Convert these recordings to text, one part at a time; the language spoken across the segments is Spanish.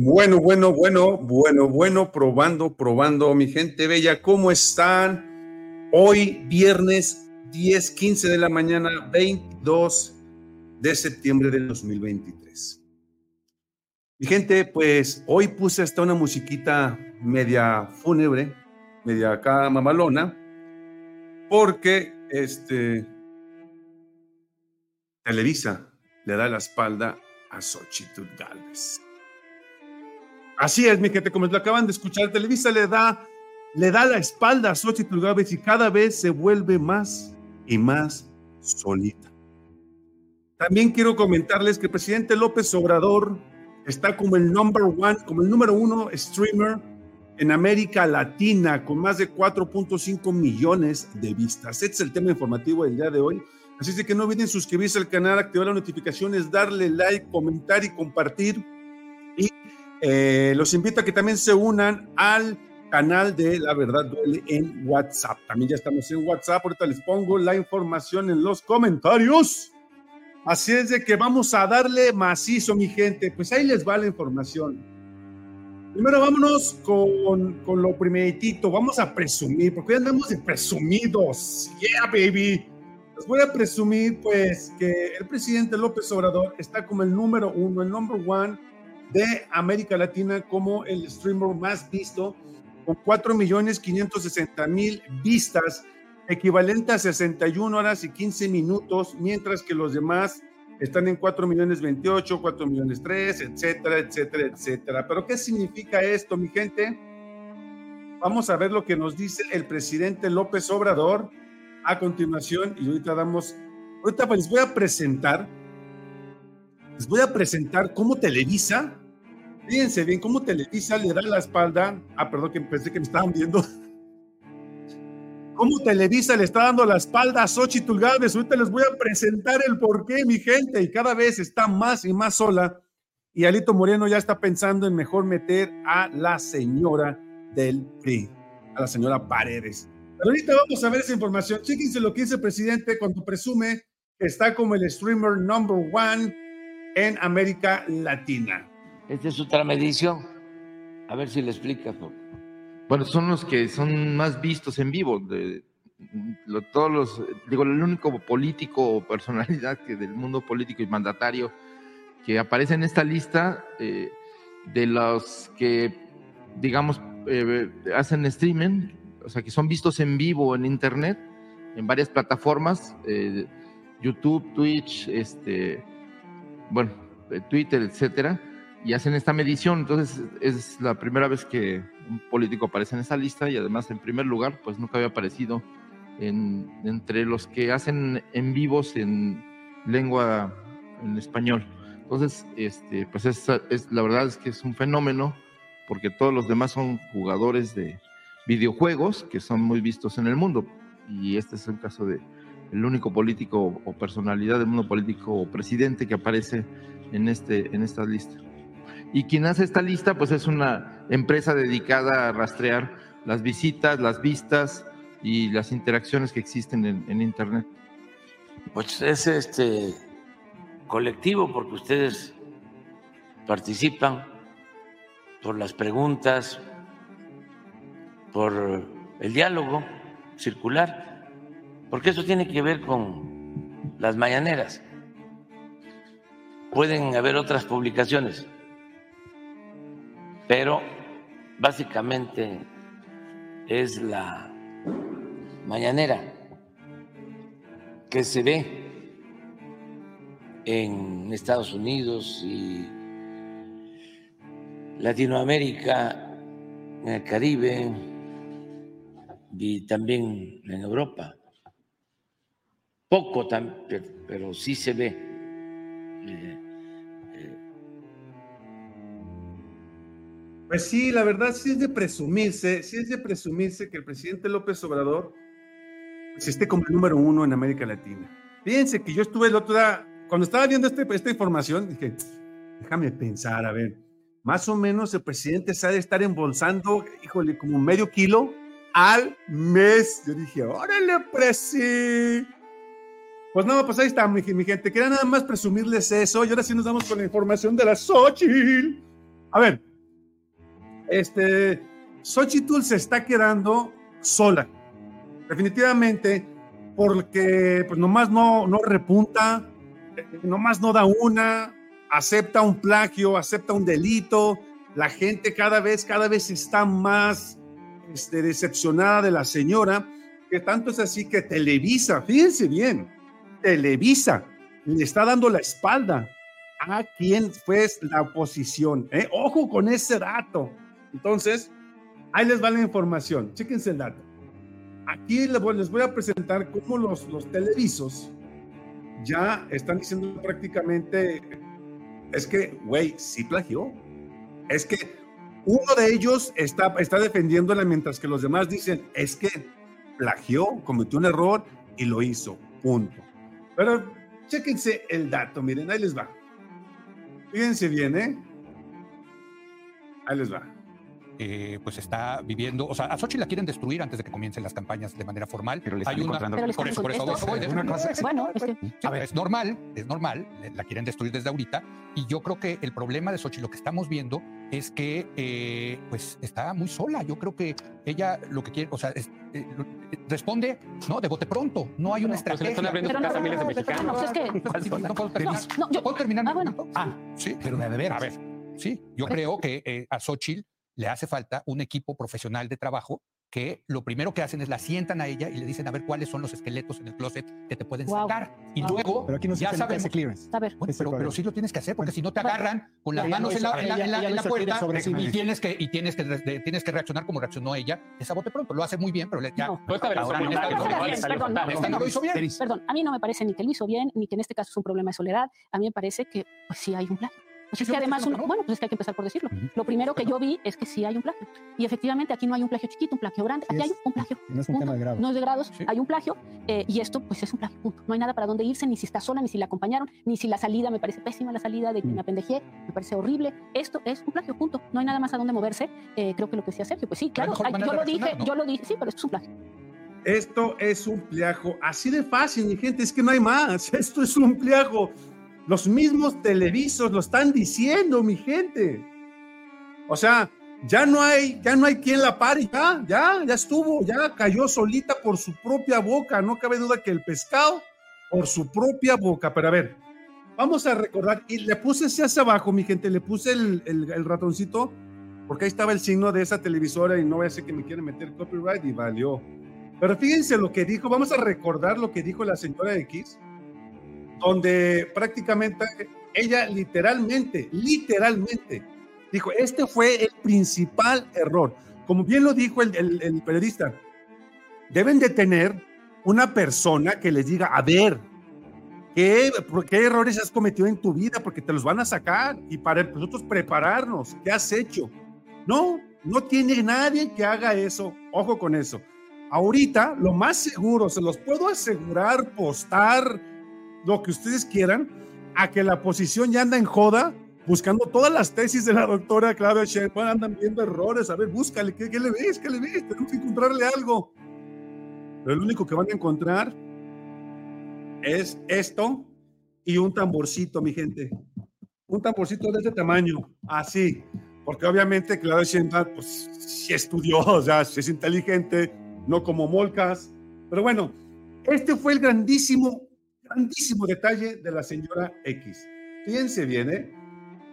Bueno, bueno, bueno, bueno, bueno, probando, probando, mi gente bella, ¿cómo están? Hoy, viernes 10, 15 de la mañana, 22 de septiembre del 2023. Mi gente, pues hoy puse hasta una musiquita media fúnebre, media acá mamalona, porque este Televisa le da la espalda a Xochitl Galvez. Así es, mi gente, como lo acaban de escuchar, Televisa le da, le da la espalda a Xochitl Gávez y cada vez se vuelve más y más solita. También quiero comentarles que el presidente López Obrador está como el number one, como el número uno streamer en América Latina con más de 4.5 millones de vistas. Este es el tema informativo del día de hoy. Así es que no olviden suscribirse al canal, activar las notificaciones, darle like, comentar y compartir. Y eh, los invito a que también se unan al canal de La Verdad Duele en WhatsApp. También ya estamos en WhatsApp. Ahorita les pongo la información en los comentarios. Así es de que vamos a darle macizo, mi gente. Pues ahí les va la información. Primero vámonos con, con lo primeritito. Vamos a presumir, porque hoy andamos de presumidos. Yeah, baby. Les voy a presumir, pues, que el presidente López Obrador está como el número uno, el number one de América Latina como el streamer más visto, con 4.560.000 vistas, equivalente a 61 horas y 15 minutos, mientras que los demás están en 4 millones 28, 4 millones 3, etcétera, etcétera, etcétera. Pero ¿qué significa esto, mi gente? Vamos a ver lo que nos dice el presidente López Obrador a continuación y ahorita damos, ahorita pues les voy a presentar les voy a presentar cómo Televisa, fíjense bien, cómo Televisa le da la espalda, ah, perdón, que pensé que me estaban viendo, cómo Televisa le está dando la espalda a Xochitl Gálvez, ahorita les voy a presentar el porqué, mi gente, y cada vez está más y más sola, y Alito Moreno ya está pensando en mejor meter a la señora del PRI, a la señora Paredes. Pero ahorita vamos a ver esa información. Chéquense lo que dice el presidente cuando presume que está como el streamer number one en América Latina. Esta es otra medición. A ver si le explica. Bueno, son los que son más vistos en vivo. De, todos los, digo, el único político o personalidad que del mundo político y mandatario que aparece en esta lista eh, de los que, digamos, eh, hacen streaming, o sea, que son vistos en vivo en internet, en varias plataformas, eh, YouTube, Twitch, este, bueno, Twitter, etcétera, y hacen esta medición. Entonces, es la primera vez que un político aparece en esa lista y además, en primer lugar, pues nunca había aparecido en, entre los que hacen en vivos en lengua en español. Entonces, este, pues es, es, la verdad es que es un fenómeno porque todos los demás son jugadores de videojuegos que son muy vistos en el mundo y este es el caso de el único político o personalidad del mundo político o presidente que aparece en, este, en esta lista. Y quien hace esta lista, pues es una empresa dedicada a rastrear las visitas, las vistas y las interacciones que existen en, Internet. Pues es este colectivo porque ustedes participan por las preguntas, por el diálogo circular porque eso tiene que ver con las mañaneras. Pueden haber otras publicaciones, pero básicamente es la mañanera que se ve en Estados Unidos y Latinoamérica, en el Caribe y también en Europa poco, pero sí se ve. Eh, eh. Pues sí, la verdad sí es de presumirse, sí es de presumirse que el presidente López Obrador pues, esté como el número uno en América Latina. Fíjense que yo estuve el otro día, cuando estaba viendo este, esta información, dije, déjame pensar, a ver, más o menos el presidente sabe estar embolsando, híjole, como medio kilo al mes. Yo dije, órale, presi Pues nada, pues ahí está, mi, gente. Quería nada más presumirles eso. Y ahora sí nos damos con la información de la Xochitl. A ver, este, Xochitl se está quedando sola. Definitivamente, porque pues nomás no, no repunta, nomás no da una, acepta un plagio, acepta un delito. La gente cada vez, cada vez está más este, decepcionada de la señora, que tanto es así que Televisa, fíjense bien, Televisa le está dando la espalda a quien fue la oposición. ¿eh? Ojo con ese dato. Entonces, ahí les va la información. Chéquense el dato. Aquí les voy, a presentar cómo los, los televisos ya están diciendo prácticamente, es que, güey, sí plagió. Es que uno de ellos está, está defendiéndola mientras que los demás dicen, es que plagió, cometió un error y lo hizo. Punto. Pero chéquense el dato, miren, ahí les va. Fíjense bien, ¿eh? Ahí les va. Eh, pues está viviendo, o sea, a Sochi la quieren destruir antes de que comiencen las campañas de manera formal. Pero le están Hay una, por eso, por eso, Bueno, es, que... es normal, es normal, la quieren destruir desde ahorita. Y yo creo que el problema de Sochi, lo que estamos viendo es que eh, pues está muy sola. Yo creo que ella lo que quiere, o sea, eh, responde, ¿no? De bote pronto. No hay una estrategia. están abriendo su casa miles de mexicanos. No, puedo terminar. ¿Puedo terminar? Ah, bueno. Ah, sí, pero de ver. A ver, sí, yo creo que a Xochitl le hace falta un equipo profesional de trabajo que lo primero que hacen es la sientan a ella y le dicen a ver cuáles son los esqueletos en el closet que te pueden sacar. Y luego pero aquí no ya sabemos. Clearance. A ver. pero, pero, sí lo tienes que hacer porque si no te agarran con las manos en la, en la, en la, puerta y, tienes que, y tienes que, tienes que reaccionar como reaccionó ella. Esa bote pronto. Lo hace muy bien, pero ya. No, no lo hizo bien. Perdón, a mí no me parece ni que lo hizo bien, ni que en este caso es un problema de soledad. A mí me parece que pues, sí hay un plan. Pues es que además, uno, bueno, pues es que hay que empezar por decirlo. Lo primero que yo vi es que sí hay un plagio. Y efectivamente aquí no hay un plagio chiquito, un plagio grande, aquí hay un plagio. No es un tema de grados. No es de grados, hay un plagio eh, y esto pues es un plagio, punto. No hay nada para dónde irse, ni si está sola, ni si la acompañaron, ni si la salida, me parece pésima la salida de que me apendejé, me parece horrible. Esto es un plagio, punto. No hay nada más a dónde moverse. Eh, creo que lo que decía Sergio, pues sí, claro, yo lo dije, yo lo dije, sí, pero esto es un plagio. Esto es un plagio así de fácil, mi gente, es que no hay más. Esto es un plagio. Los mismos televisos lo están diciendo, mi gente. O sea, ya no hay, ya no hay quien la pare, ya, ya, estuvo, ya cayó solita por su propia boca. No cabe duda que el pescado por su propia boca. Pero a ver, vamos a recordar, y le puse ese hacia abajo, mi gente, le puse el, ratoncito, porque ahí estaba el signo de esa televisora y no voy a que me quieren meter copyright y valió. Pero fíjense lo que dijo, vamos a recordar lo que dijo la señora X donde prácticamente ella literalmente, literalmente, dijo, este fue el principal error. Como bien lo dijo el, periodista, deben de tener una persona que les diga, a ver, ¿qué, ¿qué errores has cometido en tu vida? Porque te los van a sacar y para nosotros prepararnos, ¿qué has hecho? No, no tiene nadie que haga eso. Ojo con eso. Ahorita, lo más seguro, se los puedo asegurar, postar, lo que ustedes quieran, a que la oposición ya anda en joda buscando todas las tesis de la doctora Claudia Sheinbaum, andan viendo errores, a ver, búscale, ¿qué, le ves? ¿Qué le ves? Tenemos que encontrarle algo. Pero lo único que van a encontrar es esto y un tamborcito, mi gente. Un tamborcito de ese tamaño, así. Porque obviamente Claudia Sheinbaum, pues, sí estudió, o sea, es inteligente, no como Molcas. Pero bueno, este fue el grandísimo grandísimo detalle de la señora X. Fíjense bien, ¿eh?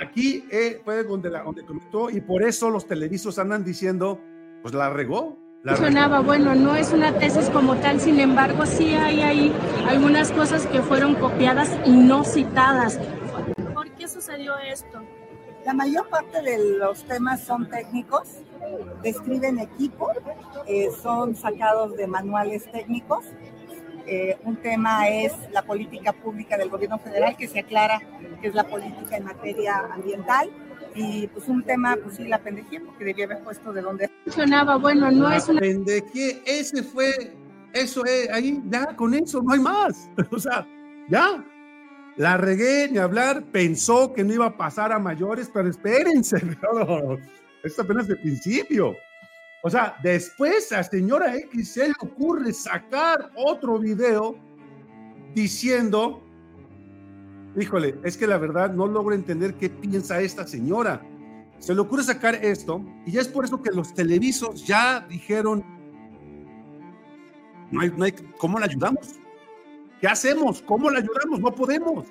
Aquí eh, fue donde, la, donde comentó y por eso los televisos andan diciendo, pues la regó. La Sonaba, bueno, no es una tesis como tal, sin embargo, sí hay ahí algunas cosas que fueron copiadas y no citadas. ¿Por qué sucedió esto? La mayor parte de los temas son técnicos, describen equipo, eh, son sacados de manuales técnicos eh, un tema es la política pública del gobierno federal, que se aclara que es la política en materia ambiental. Y pues un tema, pues sí, la pendejé, porque debía haber puesto de dónde funcionaba. Bueno, no es una. Pendejé, ese fue, eso es, ahí, ya con eso, no hay más. o sea, ya. La regué, ni hablar, pensó que no iba a pasar a mayores, pero espérense, no, esto apenas de principio. O sea, después a señora X se le ocurre sacar otro video diciendo, híjole, es que la verdad no logro entender qué piensa esta señora. Se le ocurre sacar esto y es por eso que los televisos ya dijeron, no hay, no hay, ¿cómo la ayudamos? ¿Qué hacemos? ¿Cómo la ayudamos? No podemos.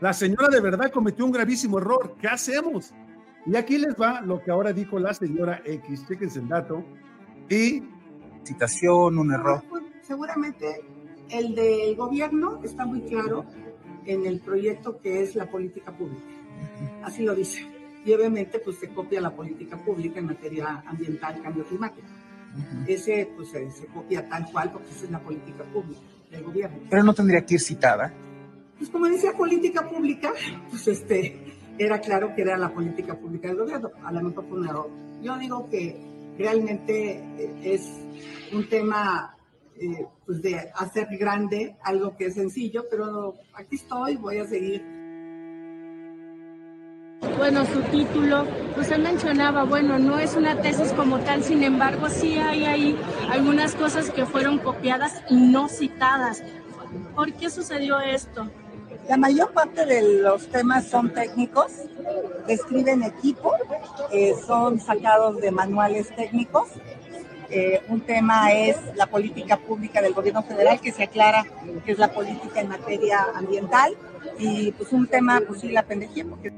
La señora de verdad cometió un gravísimo error. ¿Qué hacemos? Y aquí les va lo que ahora dijo la señora X. Chequense el dato. Y. Citación, un error. Pues, seguramente el del gobierno está muy claro en el proyecto que es la política pública. Así lo dice. Y obviamente pues se copia la política pública en materia ambiental, cambio climático. Ese pues se, se copia tal cual porque esa es la política pública del gobierno. Pero no tendría que ir citada. Pues como decía política pública, pues este, era claro que era la política pública del gobierno. A lo mejor fue un error. Yo digo que realmente eh, es un tema eh, pues de hacer grande algo que es sencillo, pero aquí estoy, voy a seguir. Bueno, su título, usted mencionaba, bueno, no es una tesis como tal, sin embargo, sí hay ahí algunas cosas que fueron copiadas y no citadas. ¿Por qué sucedió esto? La mayor parte de los temas son técnicos, describen equipo, eh, son sacados de manuales técnicos. Eh, un tema es la política pública del gobierno federal, que se aclara que es la política en materia ambiental. Y pues un tema, pues sí, la pendejé. Porque...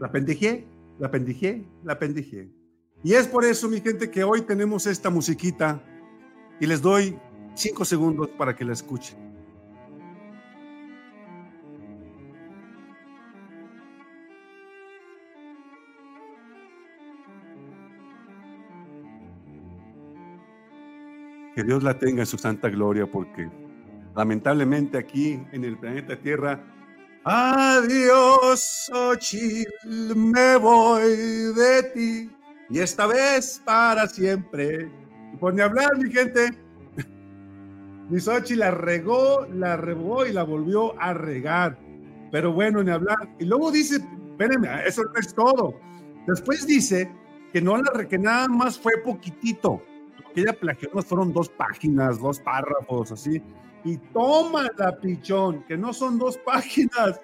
La pendejé, la pendejé, la pendejé. Y es por eso, mi gente, que hoy tenemos esta musiquita y les doy cinco segundos para que la escuchen. Que Dios la tenga en su santa gloria, porque lamentablemente aquí en el planeta Tierra, adiós, Xochitl, me voy de ti, y esta vez para siempre. Y por ni hablar, mi gente, mi Xochitl la regó, la regó y la volvió a regar. Pero bueno, ni hablar. Y luego dice, espérenme, eso es todo. Después dice que no la que nada más fue poquitito que ella plagió fueron dos páginas, dos párrafos, así. Y toma la pichón, que no son dos páginas,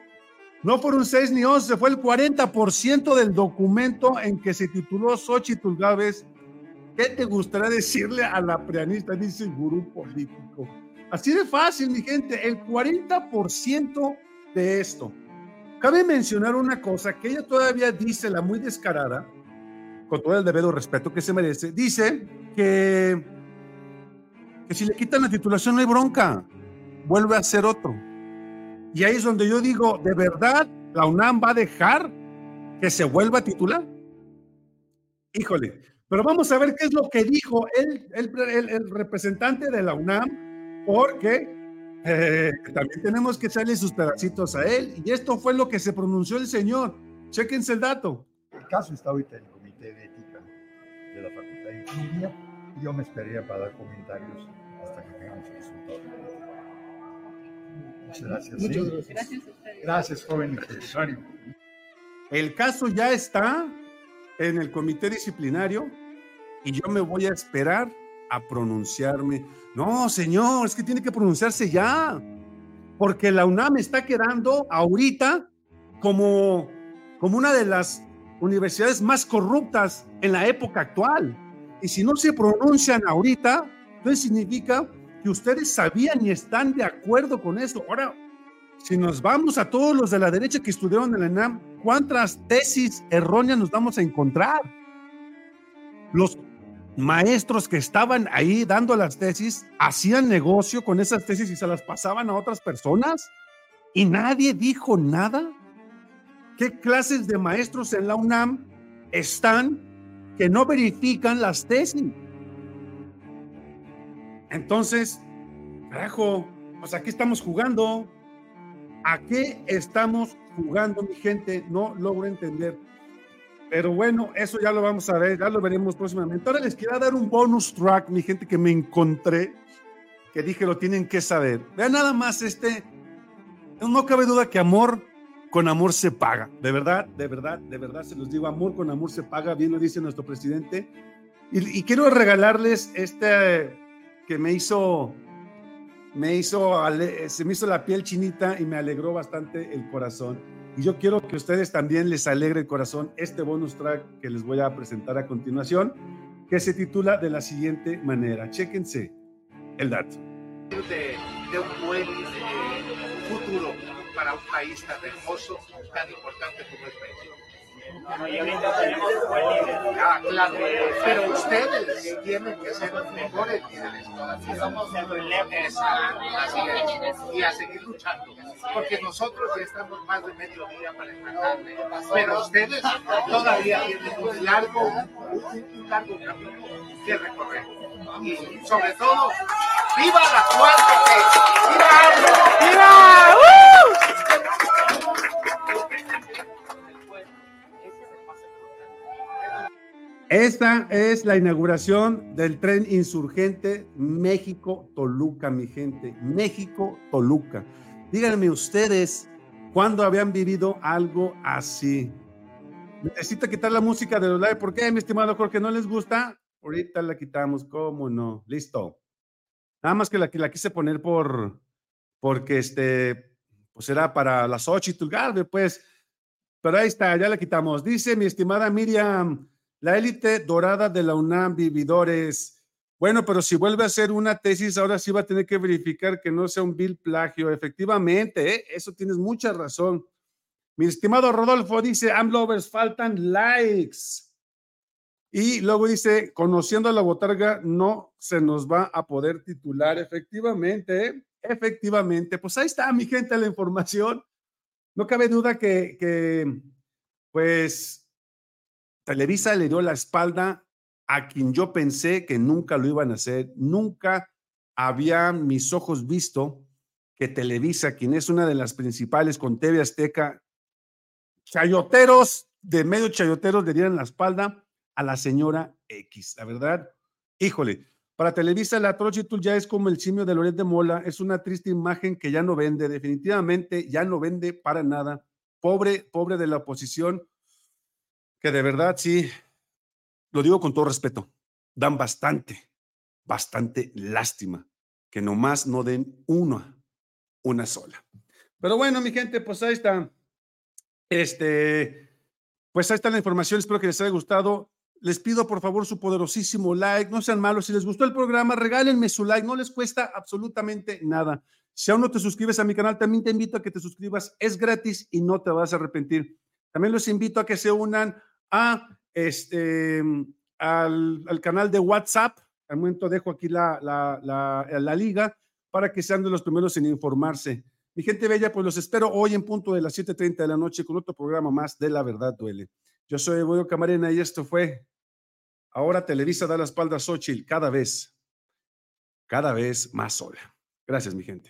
no fueron seis ni once, fue el 40% del documento en que se tituló Xochitl Gávez. ¿Qué te gustaría decirle a la preanista? Dice gurú político. Así de fácil, mi gente, el 40% de esto. Cabe mencionar una cosa que ella todavía dice, la muy descarada, con todo el debido respeto que se merece, dice que, que si le quitan la titulación no hay bronca, vuelve a ser otro. Y ahí es donde yo digo, ¿de verdad la UNAM va a dejar que se vuelva a titular? Híjole, pero vamos a ver qué es lo que dijo el, el, el, representante de la UNAM, porque eh, también tenemos que echarle sus pedacitos a él. Y esto fue lo que se pronunció el señor. Chequense el dato. El caso está de Ética de la Facultad de Ingeniería. Yo me esperaría para dar comentarios hasta que tengamos el resultado. Muchas gracias. Muchas gracias. Gracias, joven El caso ya está en el comité disciplinario y yo me voy a esperar a pronunciarme. No, señor, es que tiene que pronunciarse ya, porque la UNAM está quedando ahorita como, como una de las universidades más corruptas en la época actual. Y si no se pronuncian ahorita, entonces significa que ustedes sabían y están de acuerdo con eso. Ahora, si nos vamos a todos los de la derecha que estudiaron en la ENAM, ¿cuántas tesis erróneas nos vamos a encontrar? Los maestros que estaban ahí dando las tesis hacían negocio con esas tesis y se las pasaban a otras personas y nadie dijo nada. ¿Qué clases de maestros en la UNAM están que no verifican las tesis? Entonces, carajo, pues aquí estamos jugando. ¿A qué estamos jugando, mi gente? No logro entender. Pero bueno, eso ya lo vamos a ver, ya lo veremos próximamente. Ahora les quiero dar un bonus track, mi gente, que me encontré, que dije lo tienen que saber. Vean nada más este. No cabe duda que amor con amor se paga. De verdad, de verdad, de verdad se los digo, amor con amor se paga, bien lo dice nuestro presidente. Y, quiero regalarles este que me hizo me hizo, se me hizo la piel chinita y me alegró bastante el corazón. Y yo quiero que a ustedes también les alegre el corazón este bonus track que les voy a presentar a continuación, que se titula de la siguiente manera. Chéquense el dato. De, de un buen futuro para un país tan hermoso, tan importante como es México. Ah, claro, pero ustedes tienen que ser los mejores líderes todavía. Somos Así es. Y a seguir luchando. Porque nosotros ya estamos más de medio día para enfrentarle. Pero ustedes todavía tienen un largo, un largo camino que recorrer. Y sobre todo, ¡viva la suerte! ¡Viva! ¡Viva! Esta es la inauguración del tren insurgente México-Toluca, mi gente. México-Toluca. Díganme ustedes, ¿cuándo habían vivido algo así? Necesito quitar la música de los live. ¿Por qué, mi estimado Jorge? ¿No les gusta? Ahorita la quitamos, ¿cómo no? Listo. Nada más que la, la quise poner por, porque este, pues era para 8 y Tulgarve, pues. Pero ahí está, ya la quitamos. Dice mi estimada Miriam, la élite dorada de la UNAM, vividores. Bueno, pero si vuelve a hacer una tesis, ahora sí va a tener que verificar que no sea un vil plagio. Efectivamente, ¿eh? eso tienes mucha razón. Mi estimado Rodolfo dice, Amlovers, faltan likes. Y luego dice, conociendo a la botarga, no se nos va a poder titular. Efectivamente, ¿eh? Efectivamente. Pues ahí está, mi gente, la información. No cabe duda que, pues, Televisa le dio la espalda a quien yo pensé que nunca lo iban a hacer. Nunca había mis ojos visto que Televisa, quien es una de las principales con TV Azteca, chayoteros, de medio chayoteros, le dieran la espalda a la señora X. La verdad, híjole, para Televisa la Trochitul ya es como el simio de Loret de Mola, es una triste imagen que ya no vende, definitivamente ya no vende para nada. Pobre, pobre de la oposición, que de verdad sí, lo digo con todo respeto, dan bastante, bastante lástima que nomás no den una, una sola. Pero bueno, mi gente, pues ahí está. Este, pues ahí está la información. Espero que les haya gustado. Les pido por favor su poderosísimo like. No sean malos. Si les gustó el programa, regálenme su like. No les cuesta absolutamente nada. Si aún no te suscribes a mi canal, también te invito a que te suscribas. Es gratis y no te vas a arrepentir. También los invito a que se unan a este, al, al canal de WhatsApp. Al momento dejo aquí la, la, la, la, liga para que sean de los primeros en informarse. Mi gente bella, pues los espero hoy en punto de las 7.30 de la noche con otro programa más de La Verdad Duele. Yo soy Boyo Camarena y esto fue Ahora Televisa da la espalda a Xochitl cada vez, cada vez más sola. Gracias, mi gente.